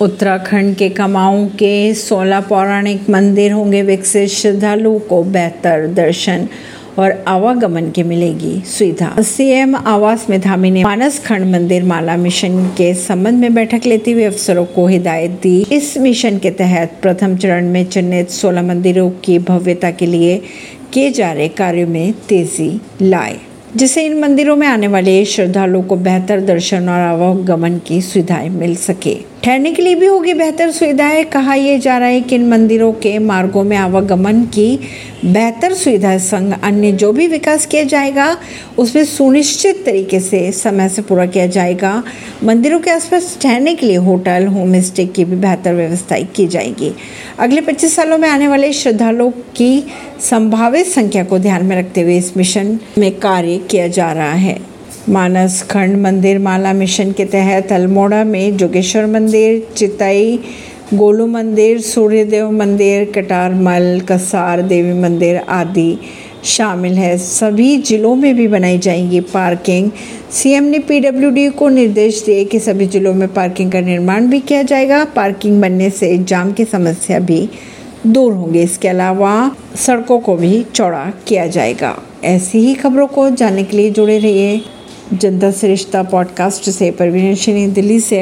उत्तराखंड के कमाऊं के 16 पौराणिक मंदिर होंगे विकसित, श्रद्धालुओं को बेहतर दर्शन और आवागमन की मिलेगी सुविधा। सीएम आवास में धामी ने मानस खंड मंदिर माला मिशन के संबंध में बैठक लेते हुए अफसरों को हिदायत दी। इस मिशन के तहत प्रथम चरण में चिन्हित 16 मंदिरों की भव्यता के लिए किए जा रहे कार्यों में तेज़ी लाए, जिससे इन मंदिरों में आने वाले श्रद्धालुओं को बेहतर दर्शन और आवागमन की सुविधाएँ मिल सके। ठहरने के लिए भी होगी बेहतर सुविधाएँ। कहा यह जा रहा है कि इन मंदिरों के मार्गों में आवागमन की बेहतर सुविधा संग अन्य जो भी विकास किया जाएगा, उसमें सुनिश्चित तरीके से समय से पूरा किया जाएगा। मंदिरों के आसपास ठहरने के लिए होटल, होम स्टे की भी बेहतर व्यवस्था की जाएगी। अगले 25 सालों में आने वाले श्रद्धालुओं की संभावित संख्या को ध्यान में रखते हुए इस मिशन में कार्य किया जा रहा है। मानस खंड मंदिर माला मिशन के तहत अल्मोड़ा में जोगेश्वर मंदिर, चिताई गोलू मंदिर, सूर्यदेव मंदिर कटारमल कसार देवी मंदिर आदि शामिल है। सभी जिलों में भी बनाई जाएँगी पार्किंग। सीएम ने पीडब्ल्यूडी को निर्देश दिए कि सभी जिलों में पार्किंग का निर्माण भी किया जाएगा। पार्किंग बनने से जाम की समस्या भी दूर होंगे। इसके अलावा सड़कों को भी चौड़ा किया जाएगा। ऐसी ही खबरों को जानने के लिए जुड़े रहिए। जनता से रिश्ता पॉडकास्ट से परवीन दिल्ली से